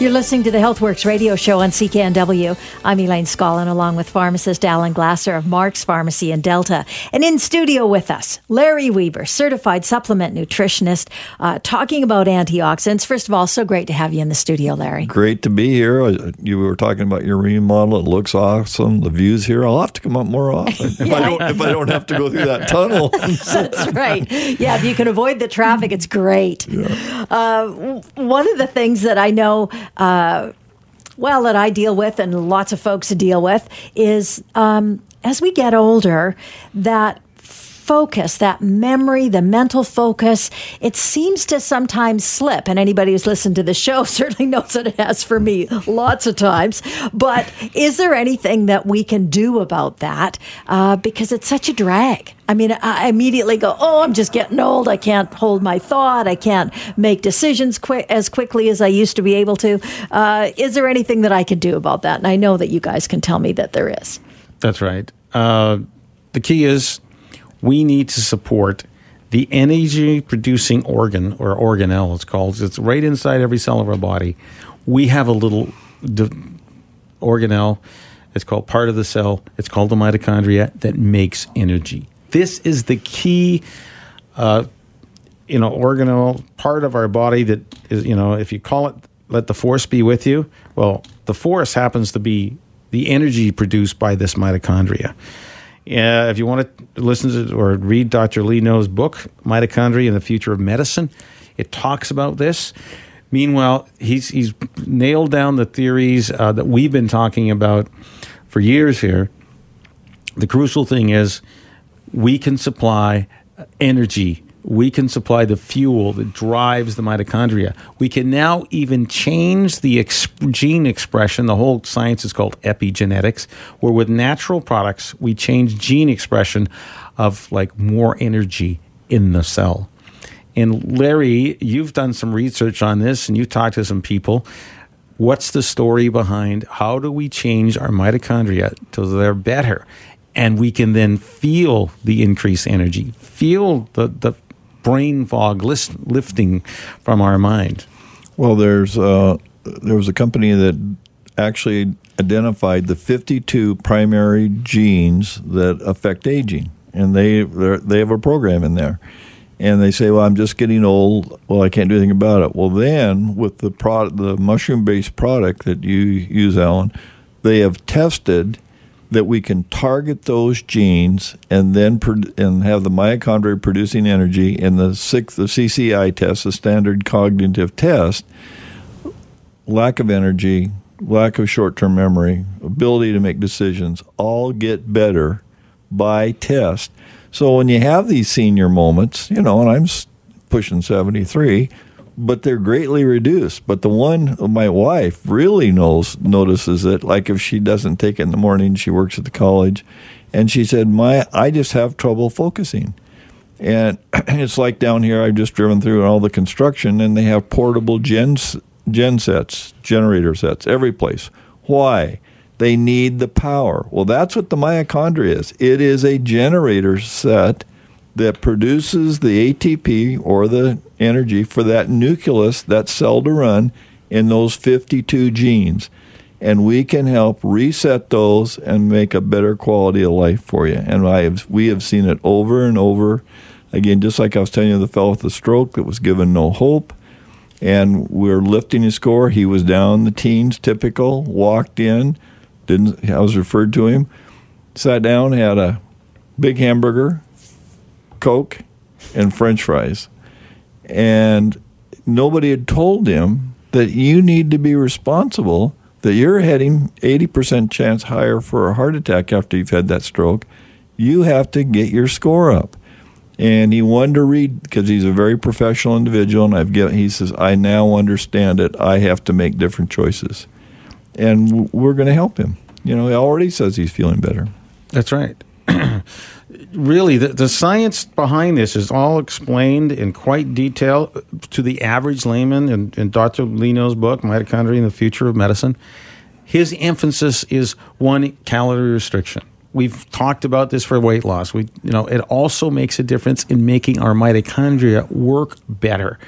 You're listening to the HealthWorks radio show on CKNW. I'm Elaine Scollin, along with pharmacist Alan Glasser of Mark's Pharmacy in Delta. And in studio with us, Larry Weber, certified supplement nutritionist, uh, talking about antioxidants. First of all, so great to have you in the studio, Larry. Great to be here. Uh, you were talking about your remodel. It looks awesome. The views here. I'll have to come up more often if, yeah. I, don't, if I don't have to go through that tunnel. That's right. Yeah, if you can avoid the traffic, it's great. Yeah. Uh, one of the things that I know uh, well, that I deal with and lots of folks deal with is um, as we get older, that focus, that memory, the mental focus, it seems to sometimes slip. And anybody who's listened to the show certainly knows that it has for me lots of times. But is there anything that we can do about that? Uh, because it's such a drag. I mean, I immediately go, oh, I'm just getting old. I can't hold my thought. I can't make decisions as quickly as I used to be able to. Uh, is there anything that I can do about that? And I know that you guys can tell me that there is. That's right. Uh, the key is we need to support the energy producing organ or organelle it's called. It's right inside every cell of our body. We have a little organelle. It's called part of the cell. It's called the mitochondria that makes energy. This is the key uh, you know organelle part of our body that is you know if you call it let the force be with you well the force happens to be the energy produced by this mitochondria uh, if you want to listen to or read Dr. Lee Know's book, Mitochondria and the Future of Medicine, it talks about this. Meanwhile, he's he's nailed down the theories uh, that we've been talking about for years here. The crucial thing is we can supply energy we can supply the fuel that drives the mitochondria. We can now even change the gene expression. The whole science is called epigenetics, where with natural products, we change gene expression of like more energy in the cell. And Larry, you've done some research on this and you've talked to some people. What's the story behind how do we change our mitochondria so they're better? And we can then feel the increased energy, feel the, the brain fog list, lifting from our mind? Well, there's uh, there was a company that actually identified the 52 primary genes that affect aging, and they they have a program in there. And they say, "Well, I'm just getting old. Well, I can't do anything about it." Well, then with the product, the mushroom-based product that you use, Alan, they have tested that we can target those genes and then pro- and have the mitochondria producing energy in the sixth the CCI test, the standard cognitive test, lack of energy, lack of short-term memory, ability to make decisions all get better by test. So when you have these senior moments, you know, and I'm pushing 73, but they're greatly reduced. But the one my wife really knows notices it. Like if she doesn't take it in the morning, she works at the college, and she said, "My, I just have trouble focusing." And it's like down here. I've just driven through all the construction, and they have portable gen gen sets, generator sets, every place. Why? They need the power. Well, that's what the mitochondria is. It is a generator set that produces the ATP or the energy for that nucleus, that cell to run in those 52 genes. And we can help reset those and make a better quality of life for you. And I have, we have seen it over and over. Again, just like I was telling you, the fellow with the stroke that was given no hope. And we're lifting his score. He was down the teens, typical, walked in, didn't I was referred to him, sat down, had a big hamburger, Coke and French fries. And nobody had told him that you need to be responsible that you're heading 80% chance higher for a heart attack after you've had that stroke, you have to get your score up. And he wanted to read because he's a very professional individual, and I've given. He says, "I now understand it. I have to make different choices." and we're going to help him. You know, he already says he's feeling better. That's right. really, the, the science behind this is all explained in quite detail to the average layman in, in Dr. Lee Know's book, Mitochondria and the Future of Medicine. His emphasis is one calorie restriction. We've talked about this for weight loss. We, you know, it also makes a difference in making our mitochondria work better.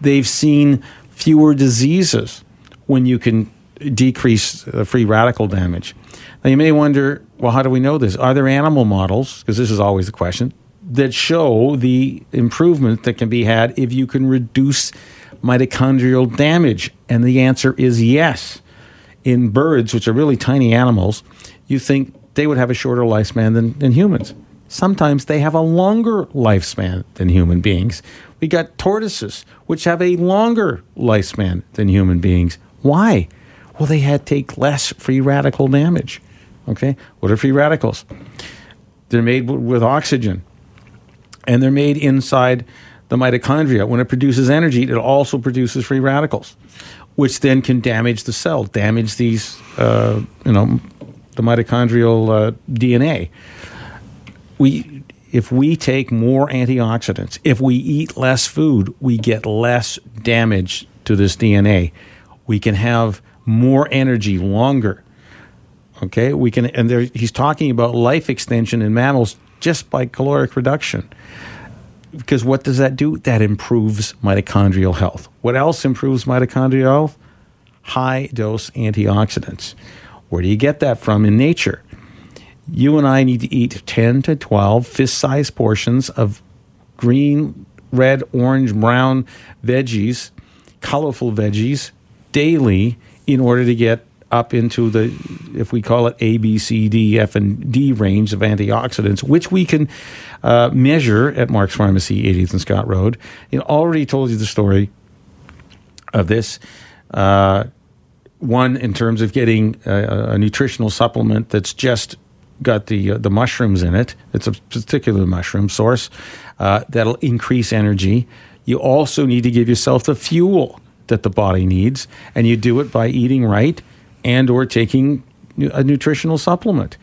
They've seen fewer diseases when you can decrease free radical damage. Now, you may wonder, well, how do we know this? Are there animal models, because this is always the question, that show the improvement that can be had if you can reduce mitochondrial damage? And the answer is yes. In birds, which are really tiny animals, you think they would have a shorter lifespan than, than humans. Sometimes they have a longer lifespan than human beings. We got tortoises, which have a longer lifespan than human beings. Why? Well, they had take less free radical damage. Okay, what are free radicals? They're made with oxygen, and they're made inside the mitochondria. When it produces energy, it also produces free radicals, which then can damage the cell, damage these, uh, you know, the mitochondrial uh, DNA. We, if we take more antioxidants, if we eat less food, we get less damage to this DNA. We can have more energy longer. Okay, we can, and there, he's talking about life extension in mammals just by caloric reduction. Because what does that do? That improves mitochondrial health. What else improves mitochondrial health? High dose antioxidants. Where do you get that from in nature? You and I need to eat 10 to 12 fist sized portions of green, red, orange, brown veggies, colorful veggies daily in order to get up into the, if we call it A, B, C, D, F, and D range of antioxidants, which we can uh, measure at Mark's Pharmacy, 80th and Scott Road. You already told you the story of this. Uh, one, in terms of getting a, a, nutritional supplement that's just got the uh, the mushrooms in it. It's a particular mushroom source uh, that'll increase energy. You also need to give yourself the fuel that the body needs, and you do it by eating right and or taking a nutritional supplement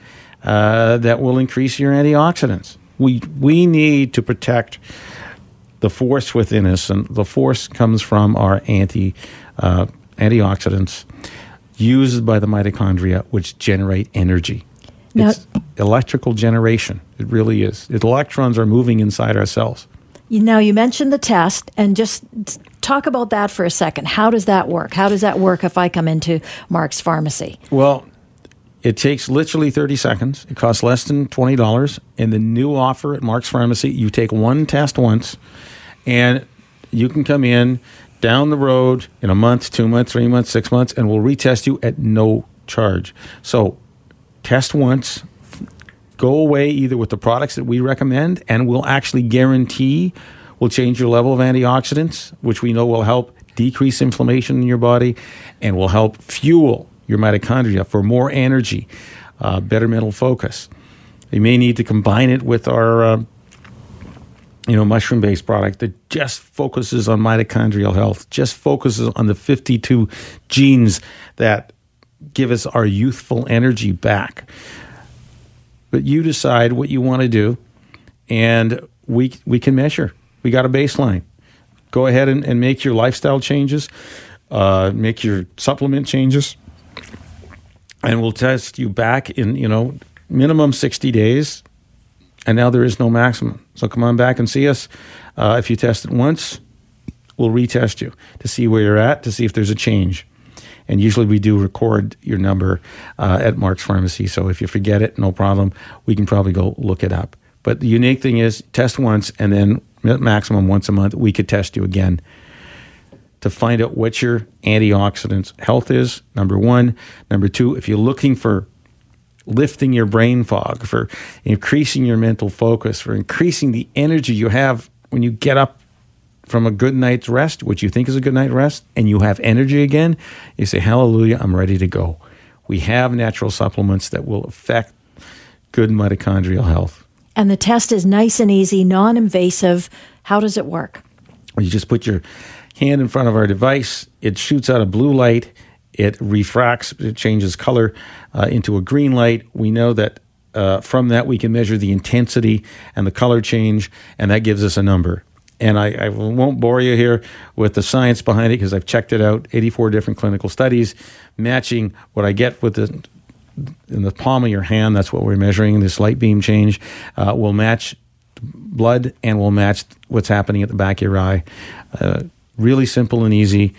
uh, that will increase your antioxidants. We we need to protect the force within us, and the force comes from our anti uh, antioxidants used by the mitochondria, which generate energy. Now, it's electrical generation. It really is. The electrons are moving inside our cells. Now, you mentioned the test, and just talk about that for a second. How does that work? How does that work if I come into Mark's pharmacy? Well, it takes literally 30 seconds. It costs less than $20. And the new offer at Mark's Pharmacy, you take one test once, and you can come in down the road in a month, two months, three months, six months, and we'll retest you at no charge. So, test once, go away either with the products that we recommend and we'll actually guarantee will change your level of antioxidants, which we know will help decrease inflammation in your body and will help fuel your mitochondria for more energy, uh, better mental focus. You may need to combine it with our, uh, you know, mushroom-based product that just focuses on mitochondrial health, just focuses on the 52 genes that give us our youthful energy back but you decide what you want to do, and we we can measure. We got a baseline. Go ahead and, and make your lifestyle changes, uh, make your supplement changes, and we'll test you back in you know minimum sixty days. And now there is no maximum. So come on back and see us. Uh, if you test it once, we'll retest you to see where you're at, to see if there's a change. And usually we do record your number uh, at Mark's Pharmacy. So if you forget it, no problem. We can probably go look it up. But the unique thing is test once and then maximum once a month, we could test you again to find out what your antioxidants health is. Number one. Number two, if you're looking for lifting your brain fog, for increasing your mental focus, for increasing the energy you have when you get up from a good night's rest, which you think is a good night's rest, and you have energy again, you say, Hallelujah, I'm ready to go. We have natural supplements that will affect good mitochondrial health. And the test is nice and easy, non invasive. How does it work? You just put your hand in front of our device, it shoots out a blue light, it refracts, it changes color uh, into a green light. We know that uh, from that we can measure the intensity and the color change, and that gives us a number. And I, I won't bore you here with the science behind it because I've checked it out 84 different clinical studies matching what I get with the in the palm of your hand. That's what we're measuring. This light beam change uh, will match blood and will match what's happening at the back of your eye. Uh, really simple and easy.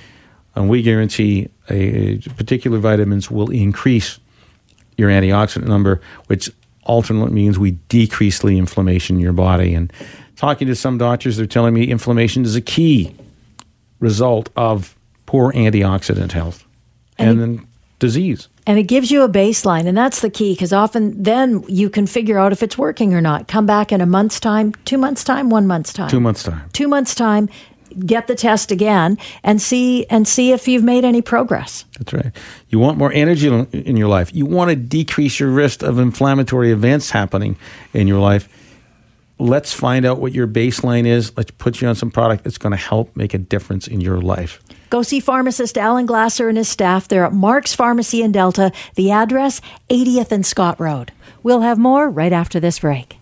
And we guarantee a, a particular vitamins will increase your antioxidant number, which ultimately means we decrease the inflammation in your body. And talking to some doctors, they're telling me inflammation is a key result of poor antioxidant health and, and then disease. And it gives you a baseline, and that's the key because often then you can figure out if it's working or not. Come back in a month's time, two months' time, one month's time. Two months' time. Two months' time, get the test again and see and see if you've made any progress. That's right. You want more energy in your life. You want to decrease your risk of inflammatory events happening in your life let's find out what your baseline is. Let's put you on some product that's going to help make a difference in your life. Go see pharmacist Alan Glasser and his staff. They're at Mark's Pharmacy in Delta. The address, 80th and Scott Road. We'll have more right after this break.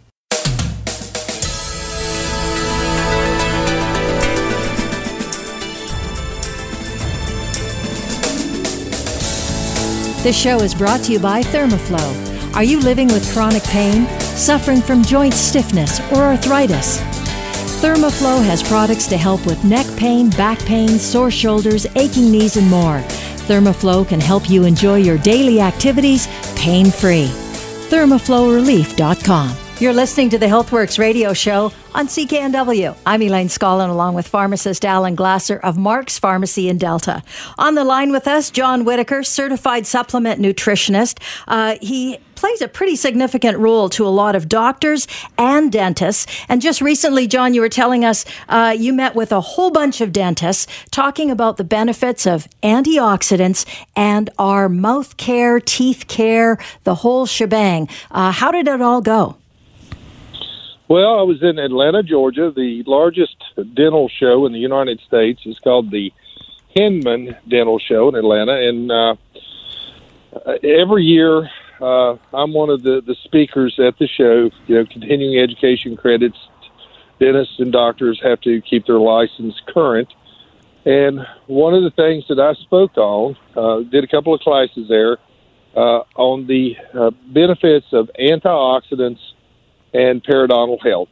This show is brought to you by Thermoflow. Are you living with chronic pain? suffering from joint stiffness or arthritis. Thermoflow has products to help with neck pain, back pain, sore shoulders, aching knees, and more. Thermoflow can help you enjoy your daily activities pain free. ThermoflowRelief.com. You're listening to the HealthWorks radio show on CKNW. I'm Elaine Scollin, along with pharmacist Alan Glasser of Mark's Pharmacy in Delta. On the line with us, John Whitaker, certified supplement nutritionist. Uh, he plays a pretty significant role to a lot of doctors and dentists. And just recently, John, you were telling us uh, you met with a whole bunch of dentists talking about the benefits of antioxidants and our mouth care, teeth care, the whole shebang. Uh, how did it all go? Well, I was in Atlanta, Georgia. The largest dental show in the United States is called the Hinman Dental Show in Atlanta, and uh, every year uh, I'm one of the the speakers at the show. You know, continuing education credits. Dentists and doctors have to keep their license current. And one of the things that I spoke on, uh, did a couple of classes there, uh, on the uh, benefits of antioxidants and periodontal health.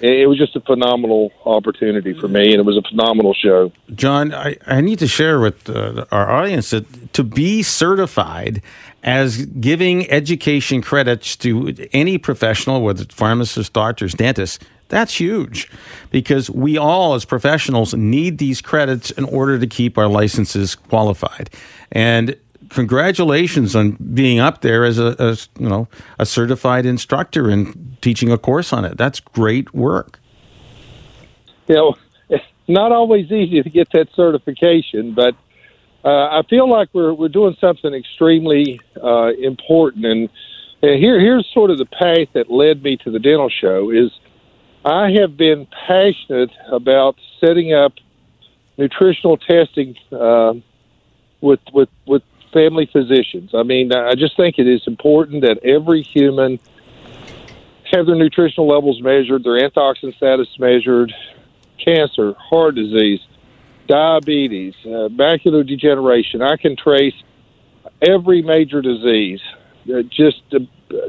It was just a phenomenal opportunity for me, and it was a phenomenal show. John, I, I need to share with uh, our audience that to be certified as giving education credits to any professional, whether it's pharmacists, doctors, dentists, that's huge because we all, as professionals, need these credits in order to keep our licenses qualified. And congratulations on being up there as a you know a certified instructor and teaching a course on it. That's great work. You know, it's not always easy to get that certification, but uh, I feel like we're we're doing something extremely uh, important. And, and here here's sort of the path that led me to the dental show is I have been passionate about setting up nutritional testing uh, with with with family physicians. I mean, I just think it is important that every human have their nutritional levels measured, their antioxidant status measured, cancer, heart disease, diabetes, uh, macular degeneration. I can trace every major disease, uh, just to,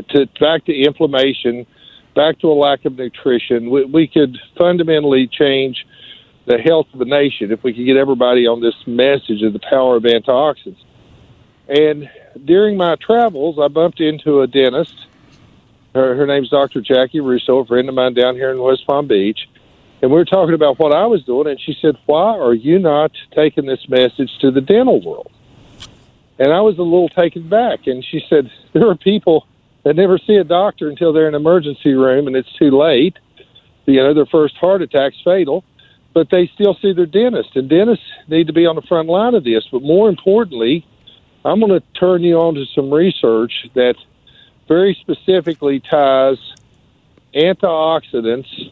to back to inflammation, back to a lack of nutrition. We, we could fundamentally change the health of the nation if we could get everybody on this message of the power of antioxidants. And during my travels, I bumped into a dentist. Her, her name's Dr. Jackie Russo, a friend of mine down here in West Palm Beach. And we were talking about what I was doing, and she said, Why are you not taking this message to the dental world? And I was a little taken back. And she said, There are people that never see a doctor until they're in an emergency room and it's too late. You know, their first heart attack's fatal. but they still see their dentist, and dentists need to be on the front line of this. But more importantly, I'm going to turn you on to some research that very specifically ties antioxidants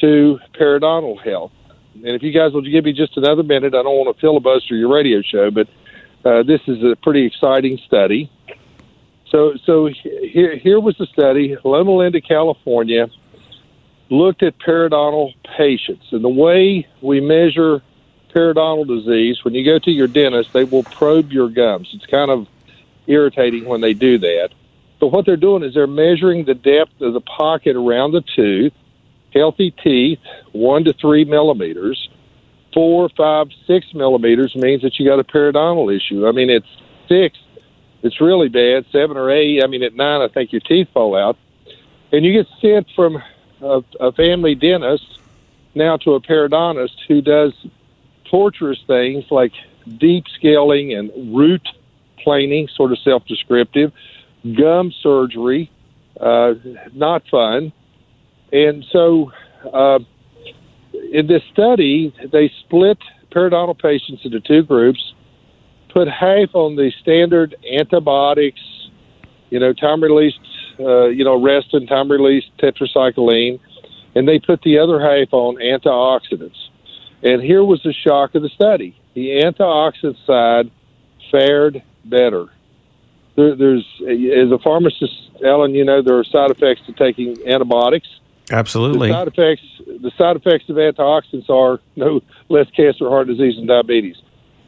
to periodontal health. And if you guys will give me just another minute, I don't want to filibuster your radio show, but uh, this is a pretty exciting study. So, so here, here was the study. Loma Linda, California, looked at periodontal patients, and the way we measure periodontal disease, when you go to your dentist, they will probe your gums. It's kind of irritating when they do that. But what they're doing is they're measuring the depth of the pocket around the tooth, healthy teeth, one to three millimeters. Four, five, six millimeters means that you got a periodontal issue. I mean, it's six, it's really bad. Seven or eight, I mean, at nine, I think your teeth fall out. And you get sent from a, a family dentist now to a periodontist who does torturous things like deep scaling and root planing, sort of self descriptive, gum surgery, uh, not fun. And so, uh, in this study, they split periodontal patients into two groups, put half on the standard antibiotics, you know, time released, uh, you know, rest and time released tetracycline, and they put the other half on antioxidants. And here was the shock of the study the antioxidant side fared better. There, there's, as a pharmacist, Alan, you know, there are side effects to taking antibiotics. Absolutely. The side effects, the side effects of antioxidants are no less cancer, heart disease, and diabetes.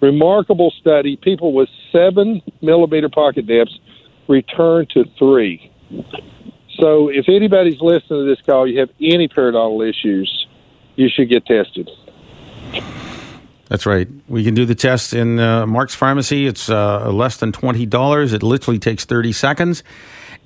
Remarkable study. People with seven millimeter pocket depths return to three. So, if anybody's listening to this call, you have any periodontal issues, you should get tested. That's right. We can do the test in uh, Mark's Pharmacy. It's uh, less than $20. It literally takes 30 seconds.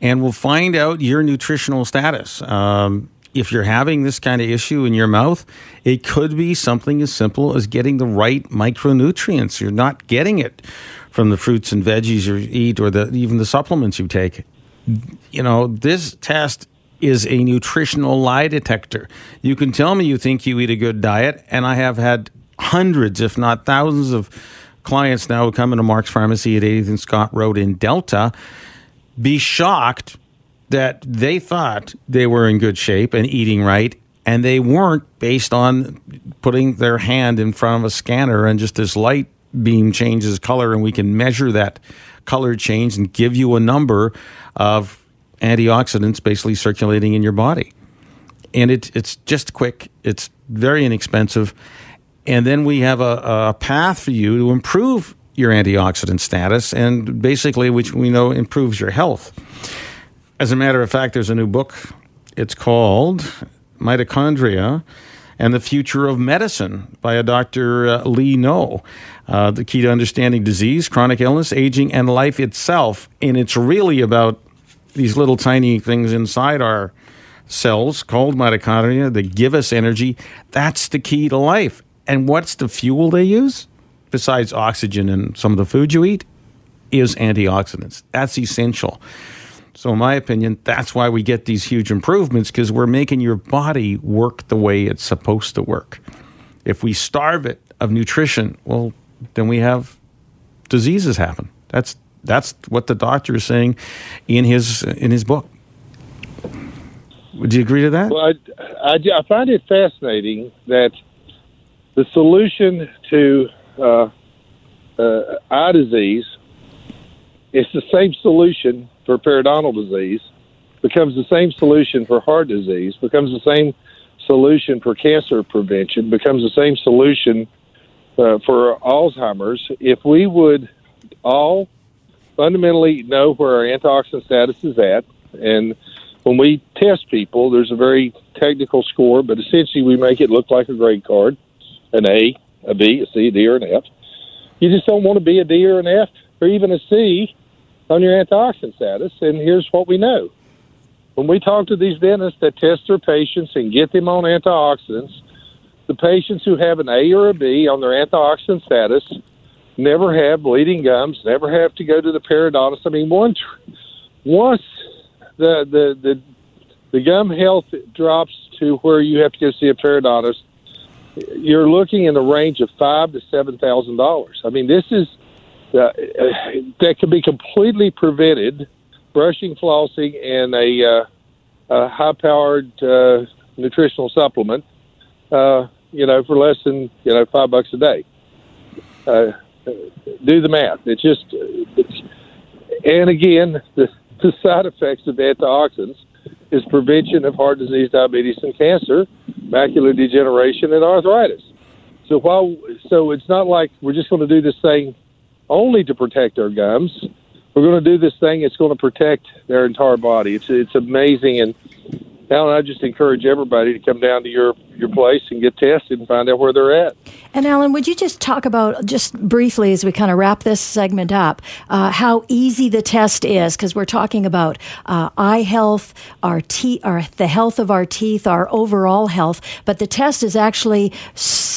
And we'll find out your nutritional status. Um, if you're having this kind of issue in your mouth, it could be something as simple as getting the right micronutrients. You're not getting it from the fruits and veggies you eat or the, even the supplements you take. You know, this test is a nutritional lie detector. You can tell me you think you eat a good diet, and I have had hundreds, if not thousands, of clients now who come into Mark's Pharmacy at 80th and Scott Road in Delta be shocked that they thought they were in good shape and eating right, and they weren't based on putting their hand in front of a scanner and just this light beam changes color, and we can measure that color change and give you a number of antioxidants basically circulating in your body. And it, it's just quick, it's very inexpensive. And then we have a, a path for you to improve your antioxidant status and basically, which we know improves your health. As a matter of fact, there's a new book. It's called Mitochondria and the Future of Medicine by a Dr. Uh, Lee Know. Uh, the key to understanding disease, chronic illness, aging, and life itself. And it's really about these little tiny things inside our cells called mitochondria that give us energy. That's the key to life. And what's the fuel they use? Besides oxygen and some of the food you eat, is antioxidants. That's essential. So, in my opinion, that's why we get these huge improvements because we're making your body work the way it's supposed to work. If we starve it of nutrition, well, then we have diseases happen. That's that's what the doctor is saying in his in his book. Would you agree to that? Well, I, I, I find it fascinating that the solution to uh, uh, eye disease is the same solution for periodontal disease, becomes the same solution for heart disease, becomes the same solution for cancer prevention, becomes the same solution uh, for Alzheimer's. If we would all fundamentally know where our antioxidant status is at, and when we test people, there's a very technical score, but essentially we make it look like a grade card an A, a B, a C, a D, or an F. You just don't want to be a D or an F or even a C on your antioxidant status. And here's what we know. When we talk to these dentists that test their patients and get them on antioxidants, the patients who have an A or a B on their antioxidant status never have bleeding gums, never have to go to the periodontist. I mean, once once the the the, the gum health drops to where you have to go see a periodontist, you're looking in the range of five to seven thousand dollars. I mean, this is uh, that can be completely prevented. Brushing, flossing, and a, uh, a high-powered uh, nutritional supplement. Uh, you know, for less than you know five bucks a day. Uh, do the math. It's just, it's, and again, the, the side effects of antioxidants is prevention of heart disease, diabetes, and cancer, macular degeneration, and arthritis. So while so it's not like we're just going to do this thing only to protect our gums. We're going to do this thing. It's going to protect their entire body. It's it's amazing, and Alan, I just encourage everybody to come down to your, your place and get tested and find out where they're at. And Alan, would you just talk about, just briefly as we kind of wrap this segment up, uh, how easy the test is? Because we're talking about uh, eye health, our teeth, our, the health of our teeth, our overall health, but the test is actually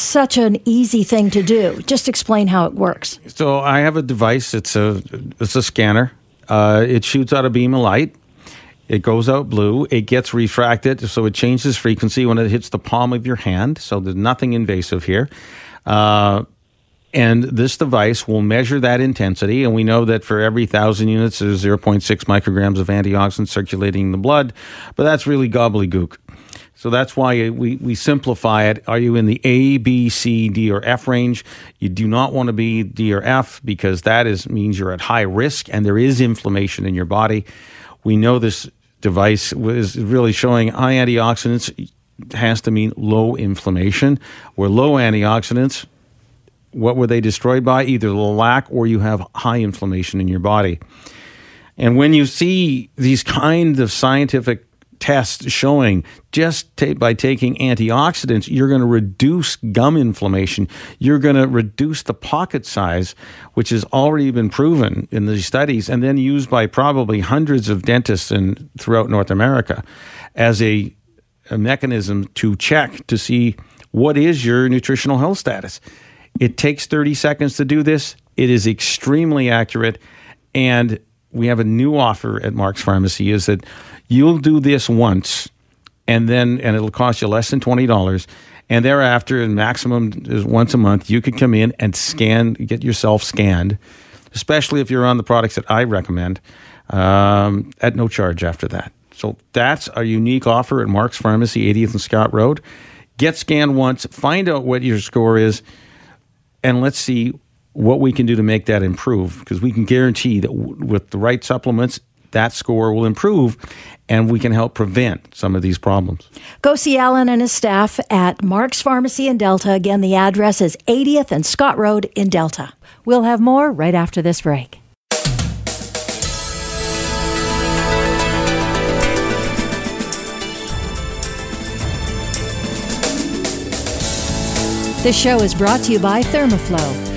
such an easy thing to do. Just explain how it works. So I have a device. It's a it's a scanner. Uh, it shoots out a beam of light it goes out blue. It gets refracted, so it changes frequency when it hits the palm of your hand. So there's nothing invasive here. Uh, and this device will measure that intensity. And we know that for every thousand units, there's 0.6 micrograms of antioxidants circulating in the blood. But that's really gobbledygook. So that's why we, we simplify it. Are you in the A, B, C, D, or F range? You do not want to be D or F because that is means you're at high risk and there is inflammation in your body. We know this device was really showing high antioxidants has to mean low inflammation. Where low antioxidants, what were they destroyed by? Either the lack or you have high inflammation in your body. And when you see these kind of scientific tests showing just by taking antioxidants, you're going to reduce gum inflammation. You're going to reduce the pocket size, which has already been proven in these studies and then used by probably hundreds of dentists in, throughout North America as a, a mechanism to check to see what is your nutritional health status. It takes 30 seconds to do this. It is extremely accurate. And we have a new offer at Mark's Pharmacy is that You'll do this once, and then and it'll cost you less than twenty dollars. And thereafter, the maximum is once a month. You can come in and scan, get yourself scanned, especially if you're on the products that I recommend, um, at no charge after that. So that's a unique offer at Mark's Pharmacy, 80th and Scott Road. Get scanned once, find out what your score is, and let's see what we can do to make that improve because we can guarantee that w- with the right supplements that score will improve and we can help prevent some of these problems. Go see Alan and his staff at Mark's Pharmacy in Delta. Again, the address is 80th and Scott Road in Delta. We'll have more right after this break. This show is brought to you by Thermaflow.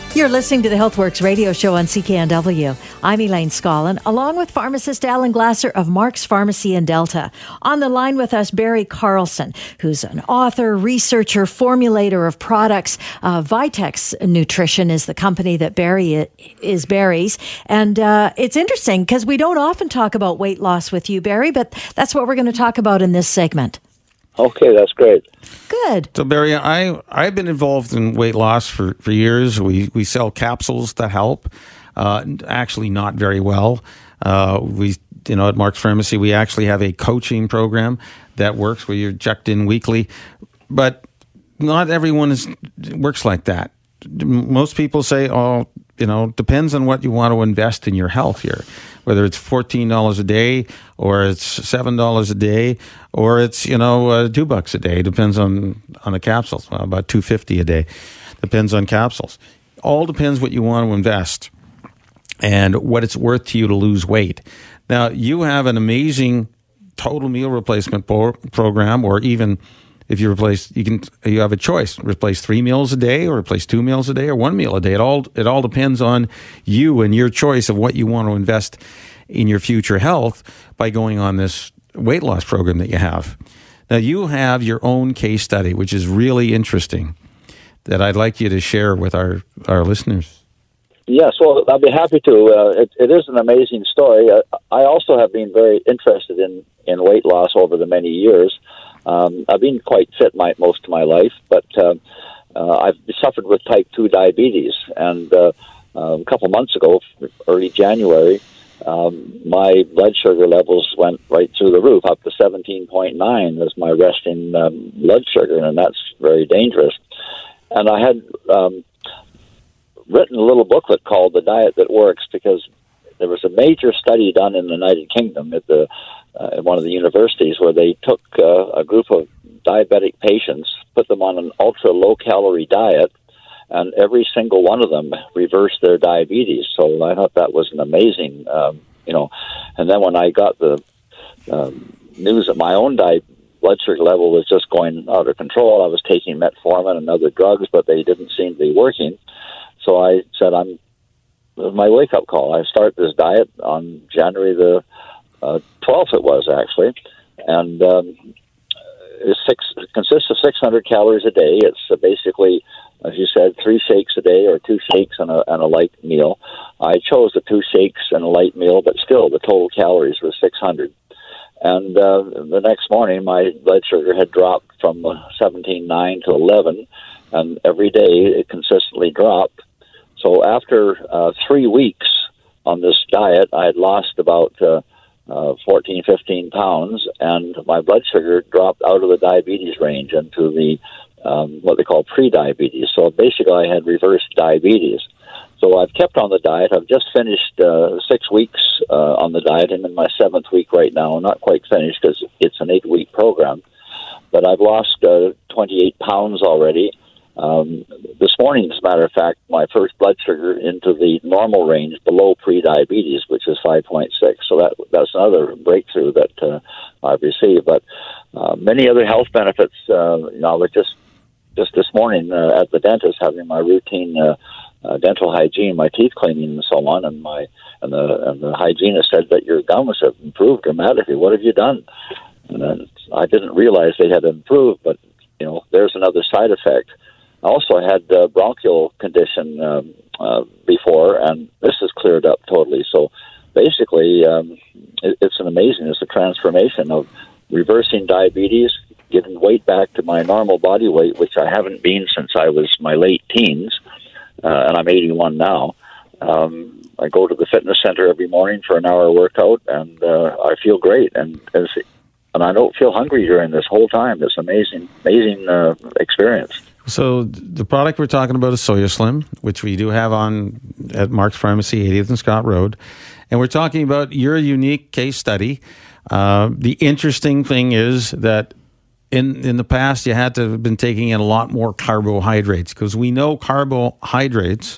You're listening to the HealthWorks radio show on CKNW. I'm Elaine Scollin, along with pharmacist Alan Glasser of Mark's Pharmacy in Delta. On the line with us, Barry Carlson, who's an author, researcher, formulator of products. Uh, Vitex Nutrition is the company that Barry is Barry's. And uh, it's interesting because we don't often talk about weight loss with you, Barry, but that's what we're going to talk about in this segment. Okay, that's great. Good. So Barry, I I've been involved in weight loss for, for years. We we sell capsules that help. Uh, actually, not very well. Uh, we you know at Mark's Pharmacy we actually have a coaching program that works where you're checked in weekly, but not everyone is works like that. Most people say, "Oh, you know, depends on what you want to invest in your health here." whether it's fourteen dollars a day or it's seven dollars a day or it's you know uh, two bucks a day. Depends on on the capsules. Well, about two fifty a day. Depends on capsules. All depends what you want to invest and what it's worth to you to lose weight. Now you have an amazing total meal replacement pro- program, or even if you replace, you can you have a choice: replace three meals a day, or replace two meals a day, or one meal a day. It all it all depends on you and your choice of what you want to invest in your future health by going on this weight loss program that you have. Now, you have your own case study, which is really interesting, that I'd like you to share with our, our listeners. Yes, well, I'd be happy to. Uh, it, it is an amazing story. Uh, I also have been very interested in, in weight loss over the many years. Um, I've been quite fit my, most of my life, but uh, uh, I've suffered with type 2 diabetes. And uh, uh, a couple months ago, early January, um, my blood sugar levels went right through the roof, up to 17.9 as my resting um, blood sugar, and that's very dangerous. And I had um, written a little booklet called "The Diet That Works" because there was a major study done in the United Kingdom at the uh, at one of the universities where they took uh, a group of diabetic patients, put them on an ultra low calorie diet, and every single one of them reversed their diabetes. So I thought that was an amazing, um, you know. And then when I got the um, news that my own di- blood sugar level was just going out of control, I was taking metformin and other drugs, but they didn't seem to be working. So I said, I'm my wake up call. I start this diet on January the uh, 12th, it was actually, and um, it six consists of 600 calories a day. It's uh, basically, as you said, three shakes a day or two shakes and a, and a light meal. I chose the two shakes and a light meal, but still the total calories were 600. And uh, the next morning, my blood sugar had dropped from 17.9 to 11, and every day it consistently dropped so after uh, three weeks on this diet, I had lost about uh, uh, 14, 15 pounds, and my blood sugar dropped out of the diabetes range into the um, what they call pre-diabetes. So basically, I had reverse diabetes. So I've kept on the diet. I've just finished uh, six weeks uh, on the diet. I'm in my seventh week right now. I'm not quite finished because it's an eight-week program, but I've lost uh, 28 pounds already um, this morning, as a matter of fact, my first blood sugar into the normal range below pre-diabetes, which is 5.6. So that that's another breakthrough that uh, I've received. But uh, many other health benefits. Uh, you know, I was just just this morning uh, at the dentist having my routine uh, uh, dental hygiene, my teeth cleaning, and so on. And my and the and the hygienist said that your gums have improved dramatically. What have you done? And then I didn't realize they had improved, but you know, there's another side effect. I also had uh, bronchial condition um, uh, before, and this has cleared up totally. So basically, um, it, it's an amazing, it's a transformation of reversing diabetes, getting weight back to my normal body weight, which I haven't been since I was my late teens, uh, and I'm 81 now. Um, I go to the fitness center every morning for an hour workout, and uh, I feel great. And and I don't feel hungry during this whole time. It's amazing, amazing uh, experience. So the product we're talking about is Soya Slim, which we do have on at Mark's Pharmacy, 80th and Scott Road, and we're talking about your unique case study. Uh, the interesting thing is that in in the past you had to have been taking in a lot more carbohydrates because we know carbohydrates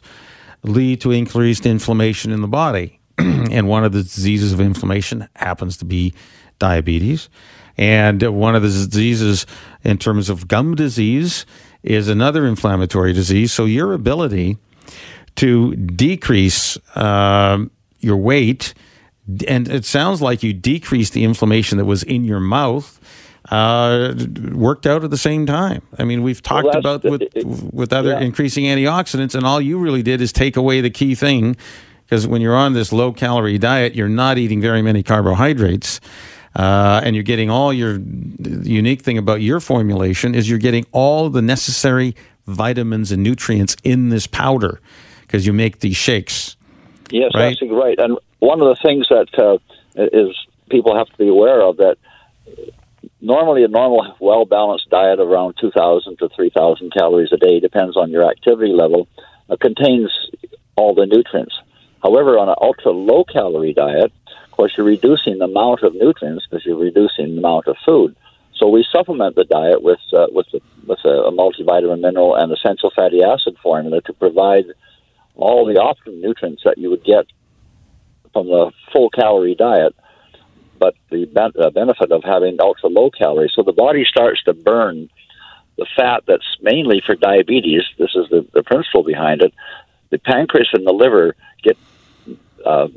lead to increased inflammation in the body, and one of the diseases of inflammation happens to be diabetes. And one of the diseases in terms of gum disease is another inflammatory disease. So your ability to decrease uh, your weight, and it sounds like you decreased the inflammation that was in your mouth. Uh, worked out at the same time. I mean, we've talked well, about with with other yeah. increasing antioxidants, and all you really did is take away the key thing. Because when you're on this low calorie diet, you're not eating very many carbohydrates. Uh, and you're getting all your the unique thing about your formulation is you're getting all the necessary vitamins and nutrients in this powder because you make these shakes. Yes, right? that's right. And one of the things that uh, is people have to be aware of that normally a normal, well balanced diet around 2,000 to 3,000 calories a day depends on your activity level uh, contains all the nutrients. However, on an ultra low calorie diet, of course, you're reducing the amount of nutrients because you're reducing the amount of food. So we supplement the diet with uh, with a, with a, multivitamin, mineral, and essential fatty acid formula to provide all the optimum nutrients that you would get from the full calorie diet, but the uh, benefit of having ultra low calories. So the body starts to burn the fat that's mainly for diabetes. This is the, the principle behind it. The pancreas and the liver get uh,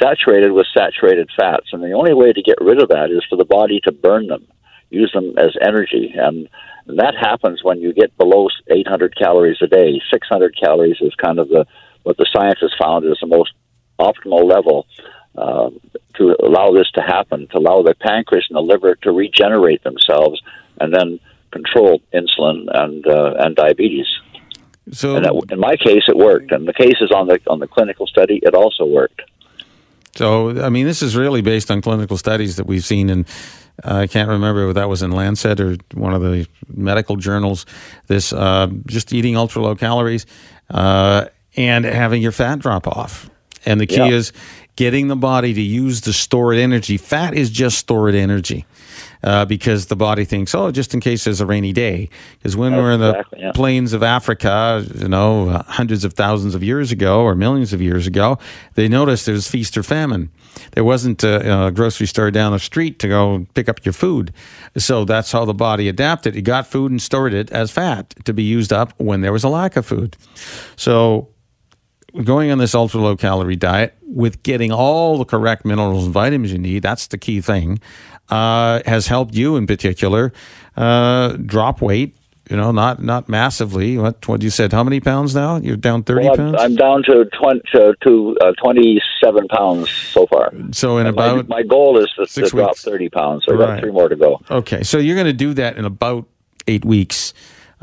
saturated with saturated fats, and the only way to get rid of that is for the body to burn them. use them as energy. And that happens when you get below 800 calories a day. 600 calories is kind of the what the scientists found is the most optimal level uh, to allow this to happen, to allow the pancreas and the liver to regenerate themselves, and then control insulin and uh, and diabetes. So, And that, in my case, it worked. And the cases on the on the clinical study, it also worked. so I mean, this is really based on clinical studies that we've seen, and uh, I can't remember if that was in Lancet or one of the medical journals. This uh, just eating ultra low calories uh, and having your fat drop off, and the key Yeah. is getting the body to use the stored energy. Fat is just stored energy. Uh, because the body thinks, oh, just in case there's a rainy day. Because when we're in the Exactly, yeah. plains of Africa, you know, uh, hundreds of thousands of years ago or millions of years ago, they noticed there was feast or famine. There wasn't a, a grocery store down the street to go pick up your food. So that's how the body adapted. It got food and stored it as fat to be used up when there was a lack of food. So going on this ultra low calorie diet with getting all the correct minerals and vitamins you need, that's the key thing, uh, has helped you in particular uh, drop weight. You know, not not massively. What what you said? How many pounds now? You're down thirty Well, pounds. I'm, down to 20, to, to uh, 27 pounds so far. so in And my, about my goal is to, to drop 30 pounds. So I've got three more to go. Okay, so you're going to do that in about eight weeks,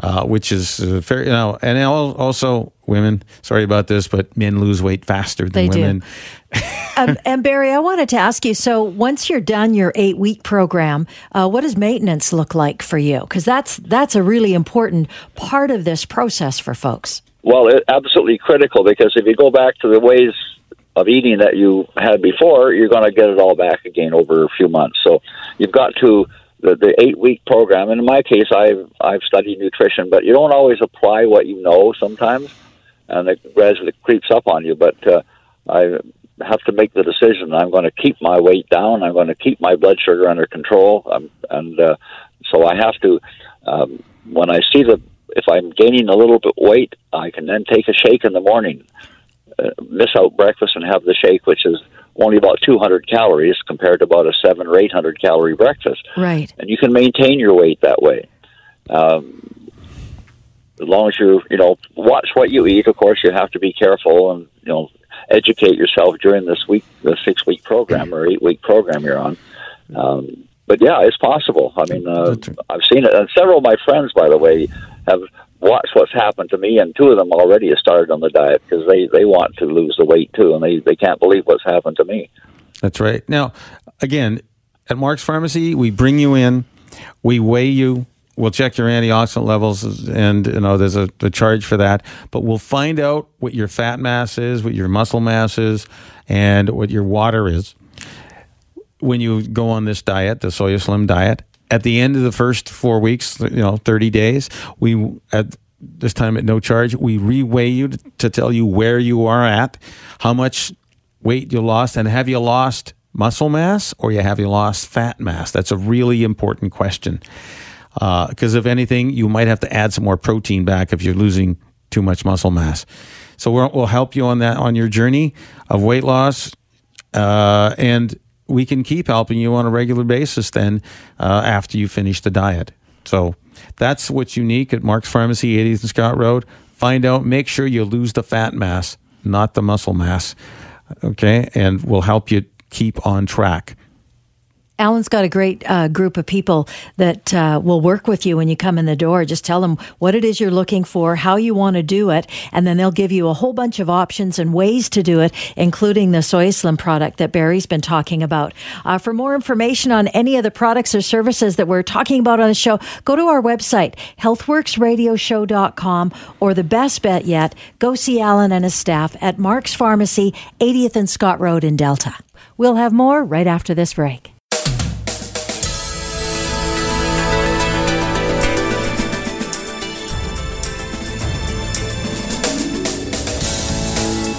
uh, which is uh, fair. You know, and also women. Sorry about this, but men lose weight faster than They do. women. um, and Barry, I wanted to ask you. So, once you're done your eight week program, uh, what does maintenance look like for you? Because that's that's a really important part of this process for folks. Well, it, absolutely critical because if you go back to the ways of eating that you had before, you're going to get it all back again over a few months. So you've got to the, the eight week program. And in my case, I've I've studied nutrition, but you don't always apply what you know sometimes, and it gradually creeps up on you. But uh, I have to make the decision. I'm going to keep my weight down. I'm going to keep my blood sugar under control, um, and uh, so I have to. Um, when I see the if I'm gaining a little bit weight, I can then take a shake in the morning, uh, miss out breakfast, and have the shake, which is only about 200 calories compared to about a seven or 800 calorie breakfast, Right. and you can maintain your weight that way. Um, as long as you you know watch what you eat. Of course, you have to be careful and you know educate yourself during this week, the six week program or eight week program you're on. Um, but yeah, it's possible. I mean, uh, I've seen it, and several of my friends, by the way, have watched what's happened to me, and two of them already have started on the diet because they they want to lose the weight too, and they they can't believe what's happened to me. That's right. Now, again, at Mark's Pharmacy, we bring you in, we weigh you, we'll check your antioxidant levels, and you know there's a, a charge for that. But we'll find out what your fat mass is, what your muscle mass is, and what your water is when you go on this diet, the Soya Slim diet. At the end of the first four weeks, you know, 30 days, we at this time at no charge, we reweigh you to, tell you where you are at, how much weight you lost, and have you lost muscle mass or you have you lost fat mass? That's a really important question. Because if anything, you might have to add some more protein back if you're losing too much muscle mass. So we'll, we'll help you on that on your journey of weight loss, uh, and we can keep helping you on a regular basis then uh, after you finish the diet. So that's what's unique at Mark's Pharmacy, 80th and Scott Road. Find out, make sure you lose the fat mass, not the muscle mass. Okay, and we'll help you keep on track. Alan's got a great uh, group of people that uh, will work with you when you come in the door. Just tell them what it is you're looking for, how you want to do it, and then they'll give you a whole bunch of options and ways to do it, including the Soy Slim product that Barry's been talking about. Uh, for more information on any of the products or services that we're talking about on the show, go to our website, healthworksradioshow.com, or the best bet yet, go see Alan and his staff at Mark's Pharmacy, 80th and Scott Road in Delta. We'll have more right after this break.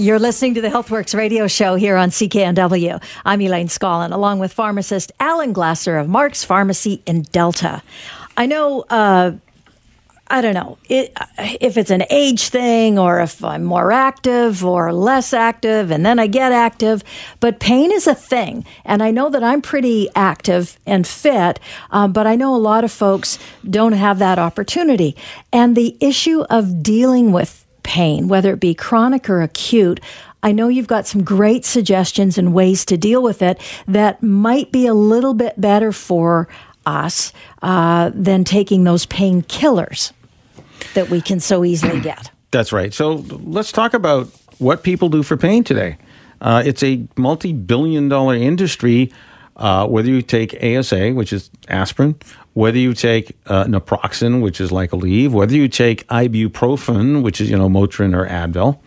You're listening to the HealthWorks radio show here on CKNW. I'm Elaine Scollin, along with pharmacist Alan Glasser of Mark's Pharmacy in Delta. I know, uh, I don't know it, if it's an age thing or if I'm more active or less active and then I get active, but pain is a thing. And I know that I'm pretty active and fit, um, but I know a lot of folks don't have that opportunity. And the issue of dealing with pain, whether it be chronic or acute, I know you've got some great suggestions and ways to deal with it that might be a little bit better for us uh, than taking those painkillers that we can so easily get. That's right. So let's talk about what people do for pain today. Uh, it's a multi billion dollar industry. Uh, whether you take ASA, which is aspirin, whether you take uh, naproxen, which is like Aleve, whether you take ibuprofen, which is you know Motrin or Advil,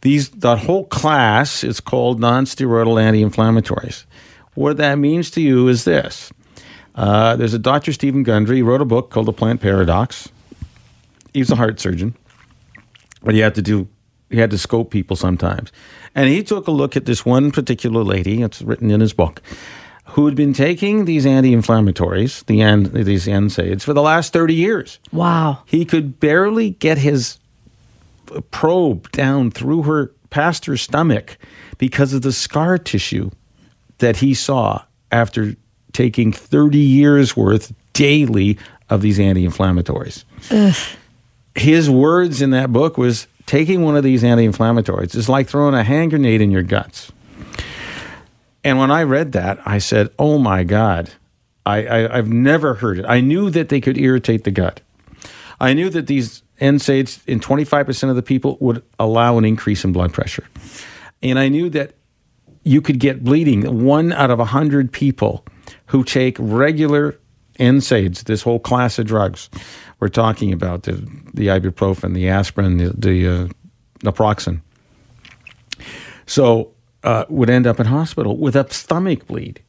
these that whole class is called nonsteroidal anti-inflammatories. What that means to you is this: uh, there's a Dr. Stephen Gundry he wrote a book called The Plant Paradox. He's a heart surgeon, but he had to do he had to scope people sometimes, and he took a look at this one particular lady. It's written in his book who had been taking these anti-inflammatories, the end, these NSAIDs, for the last 30 years. Wow. He could barely get his probe down through her, past her stomach, because of the scar tissue that he saw after taking 30 years worth daily of these anti-inflammatories. His words in that book was taking one of these anti-inflammatories is like throwing a hand grenade in your guts. And when I read that, I said, "Oh my God, I, I, have never heard it. I knew that they could irritate the gut. I knew that these NSAIDs in 25% of the people would allow an increase in blood pressure, and I knew that you could get bleeding. One out of a hundred people who take regular NSAIDs, this whole class of drugs, we're talking about the the ibuprofen, the aspirin, the, the uh, naproxen. So uh, would end up in hospital with a stomach bleed.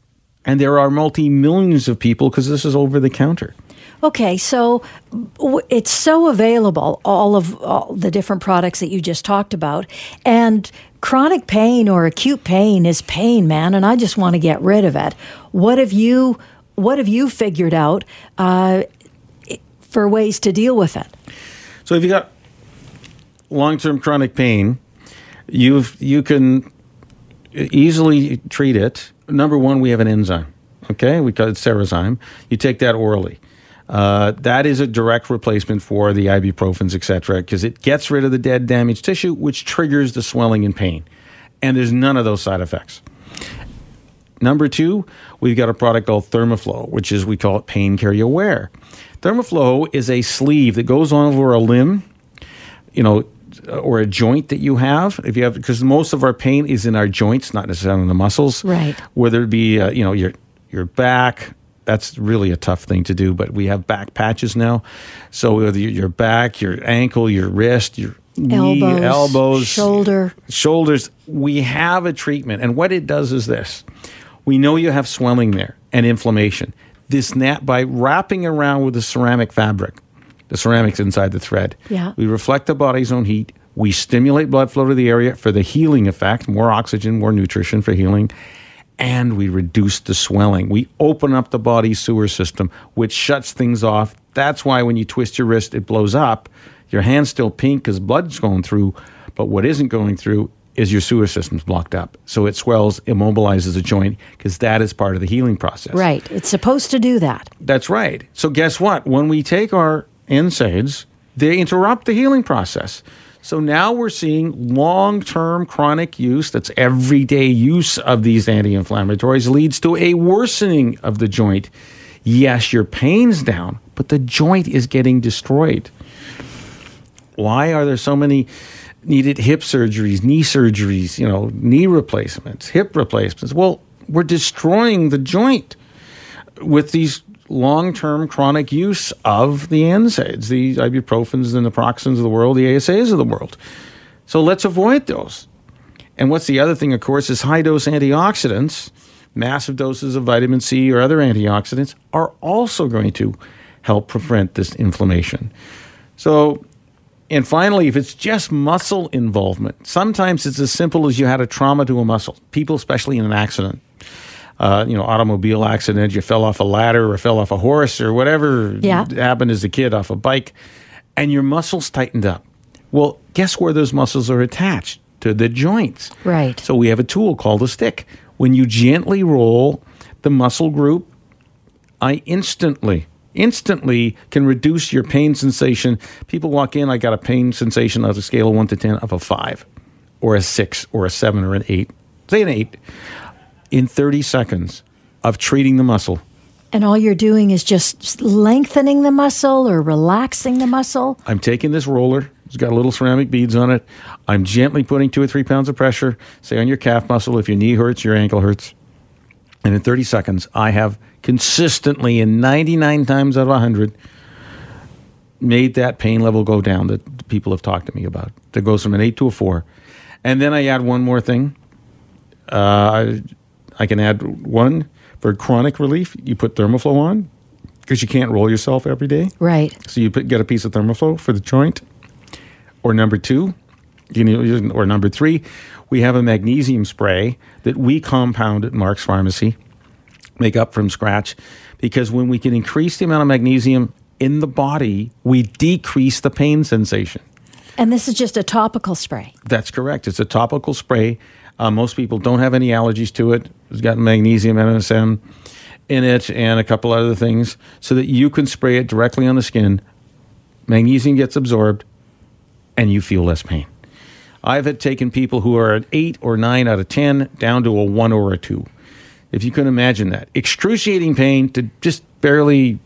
And there are multi millions of people because this is over the counter. Okay, so w- it's so available, all of all the different products that you just talked about. And chronic pain or acute pain is pain, man, and I just want to get rid of it. What have you what have you figured out uh, for ways to deal with it? So if you got long term chronic pain, you you can easily treat it. Number one, we have an enzyme. Okay, we call it Cerezyme. You take that orally. Uh, that is a direct replacement for the ibuprofens, etc., because it gets rid of the dead, damaged tissue, which triggers the swelling and pain. And there's none of those side effects. Number two, we've got a product called Thermoflow, which is we call it Pain Carrier Wear. Thermoflow is a sleeve that goes on over a limb. You know, or a joint that you have if you have because most of our pain is in our joints not necessarily in the muscles. Right. Whether it be uh, you know your your back that's really a tough thing to do but we have back patches now. So whether your back your ankle your wrist your elbows, knee elbows shoulder. shoulders we have a treatment. And what it does is this. We know you have swelling there and inflammation. This nap by wrapping around with a ceramic fabric the ceramics inside the thread. Yeah. We reflect the body's own heat. We stimulate blood flow to the area for the healing effect, more oxygen, more nutrition for healing. And we reduce the swelling. We open up the body's sewer system, which shuts things off. That's why when you twist your wrist, it blows up. Your hand's still pink because blood's going through, but what isn't going through is your sewer system's blocked up. So it swells, immobilizes the joint because that is part of the healing process. Right. It's supposed to do that. That's right. So guess what? When we take our NSAIDs, they interrupt the healing process. So now we're seeing long term chronic use, that's everyday use of these anti inflammatories, leads to a worsening of the joint. Yes, your pain's down, but the joint is getting destroyed. Why are there so many needed hip surgeries, knee surgeries, you know, knee replacements, hip replacements? Well, we're destroying the joint with these long term chronic use of the NSAIDs, the ibuprofens, and the naproxens of the world, the ASAs of the world. So let's avoid those. And what's the other thing, of course, is high dose antioxidants, massive doses of vitamin C or other antioxidants are also going to help prevent this inflammation. So And finally, if it's just muscle involvement, sometimes it's as simple as you had a trauma to a muscle. People, especially in an accident, uh, you know, automobile accident, you fell off a ladder or fell off a horse or whatever Yeah. happened as a kid off a bike, and your muscles tightened up. Well, guess where those muscles are attached? To the joints. Right. So we have a tool called a stick. When you gently roll the muscle group, I instantly, instantly can reduce your pain sensation. People walk in, I got a pain sensation on a scale of one to 10 of a five, or a six, or a seven, or an eight. Say an eight. In 30 seconds of treating the muscle, And all you're doing is just lengthening the muscle or relaxing the muscle. I'm taking this roller. It's got little ceramic beads on it. I'm gently putting two or three pounds of pressure, say on your calf muscle. If your knee hurts, your ankle hurts. And in 30 seconds, I have consistently, in 99 times out of 100, made that pain level go down that people have talked to me about. That goes from an eight to a four. And then I add one more thing. Uh, I can add one for chronic relief. You put Thermoflow on because you can't roll yourself every day. Right. So you put, get a piece of thermoflow for the joint. Or number two, you know, or number three, we have a magnesium spray that we compound at Mark's Pharmacy, make up from scratch, because when we can increase the amount of magnesium in the body, we decrease the pain sensation. And this is just a topical spray. That's correct. It's a topical spray. Uh, most people don't have any allergies to it. It's got magnesium, MSM in it, and a couple other things, so that you can spray it directly on the skin. Magnesium gets absorbed, and you feel less pain. I've had taken people who are at eight or nine out of ten down to a one or a two. If you can imagine that, excruciating pain to just barely,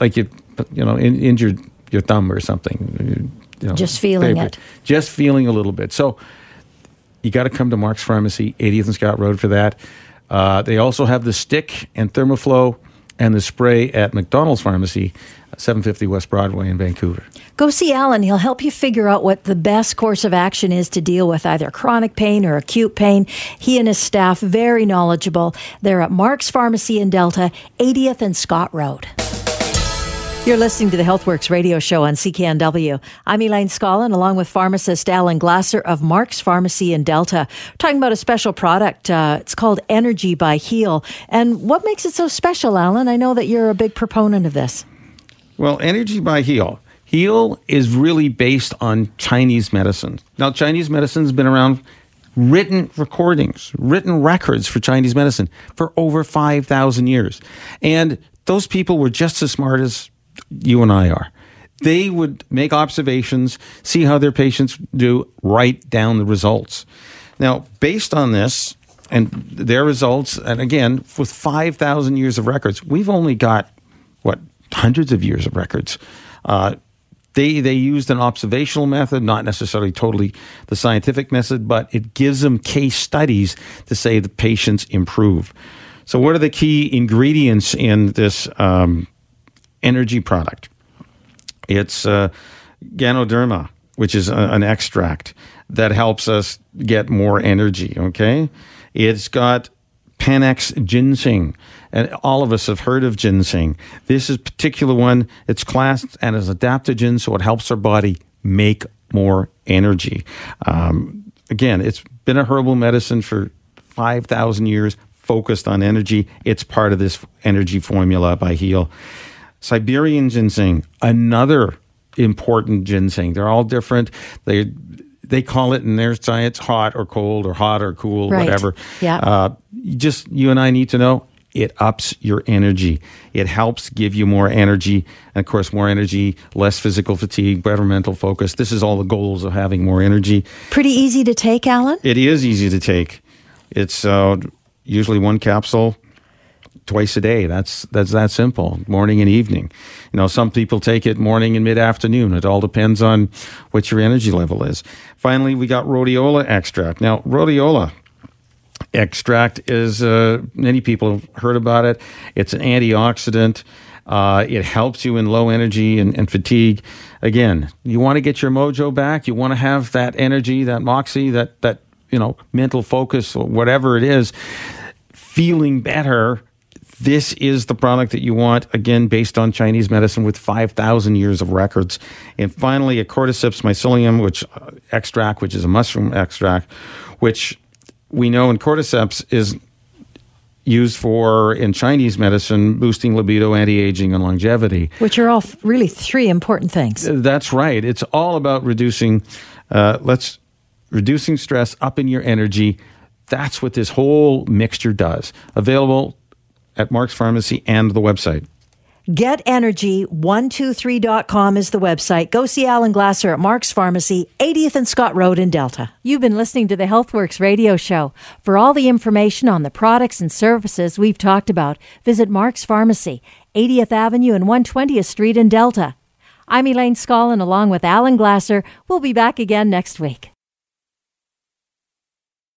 like you, you know, in, injured your thumb or something. You know, Just feeling paper. it. Just feeling a little bit. So you got to come to Mark's Pharmacy, 80th and Scott Road for that. Uh, they also have the stick and Thermoflow and the spray at McDonald's Pharmacy, 750 West Broadway in Vancouver. Go see Alan. He'll help you figure out what the best course of action is to deal with either chronic pain or acute pain. He and his staff, very knowledgeable. They're at Mark's Pharmacy in Delta, 80th and Scott Road. You're listening to the HealthWorks radio show on CKNW. I'm Elaine Scollin, along with pharmacist Alan Glasser of Mark's Pharmacy in Delta. Talking about a special product. Uh, it's called Energy by Heal. And what makes it so special, Alan? I know that you're a big proponent of this. Well, Energy by Heal. Heal is really based on Chinese medicine. Now, Chinese medicine's been around, written recordings, written records for Chinese medicine for over 5,000 years. And those people were just as smart as you and I are. They would make observations, see how their patients do, write down the results. Now, based on this and their results, and again, with 5,000 years of records, we've only got, what, hundreds of years of records. Uh, they, they used an observational method, not necessarily totally the scientific method, but it gives them case studies to say the patients improve. So, what are the key ingredients in this um, energy product? It's uh, Ganoderma, which is a, an extract that helps us get more energy. Okay, it's got Panax ginseng, and all of us have heard of ginseng. This is particular one. It's classed and as adaptogen, so it helps our body make more energy. Um, again, it's been a herbal medicine for five thousand years, focused on energy. It's part of this energy formula by Heal. Siberian ginseng, another important ginseng. They're all different. They they call it in their science hot or cold or hot or cool, Right. whatever. Yeah. Uh, just you and I need to know it ups your energy. It helps give you more energy, and of course, more energy, less physical fatigue, better mental focus. This is all the goals of having more energy. Pretty easy to take, Alan? It is easy to take. It's uh, usually one capsule twice a day. That's that's that simple, morning and evening. You know, some people take it morning and mid afternoon. It all depends on what your energy level is. Finally, we got rhodiola extract. Now, rhodiola extract is uh, many people have heard about it. It's an antioxidant. Uh, it helps you in low energy and, and fatigue. Again, you want to get your mojo back. You want to have that energy, that moxie, that that you know mental focus, or whatever it is. Feeling better This is the product that you want, again, based on Chinese medicine with 5,000 years of records. And finally, a cordyceps mycelium, which uh, extract, which is a mushroom extract, which we know in cordyceps is used for in Chinese medicine boosting libido, anti-aging, and longevity. Which are all really three important things. That's right. It's all about reducing. Uh, let's reducing stress, upping your energy. That's what this whole mixture does. Available at Mark's Pharmacy and the website. GetEnergy123.com is the website. Go see Alan Glasser at Mark's Pharmacy, 80th and Scott Road in Delta. You've been listening to the HealthWorks radio show. For all the information on the products and services we've talked about, visit Mark's Pharmacy, 80th Avenue and 120th Street in Delta. I'm Elaine Scollin along with Alan Glasser. We'll be back again next week.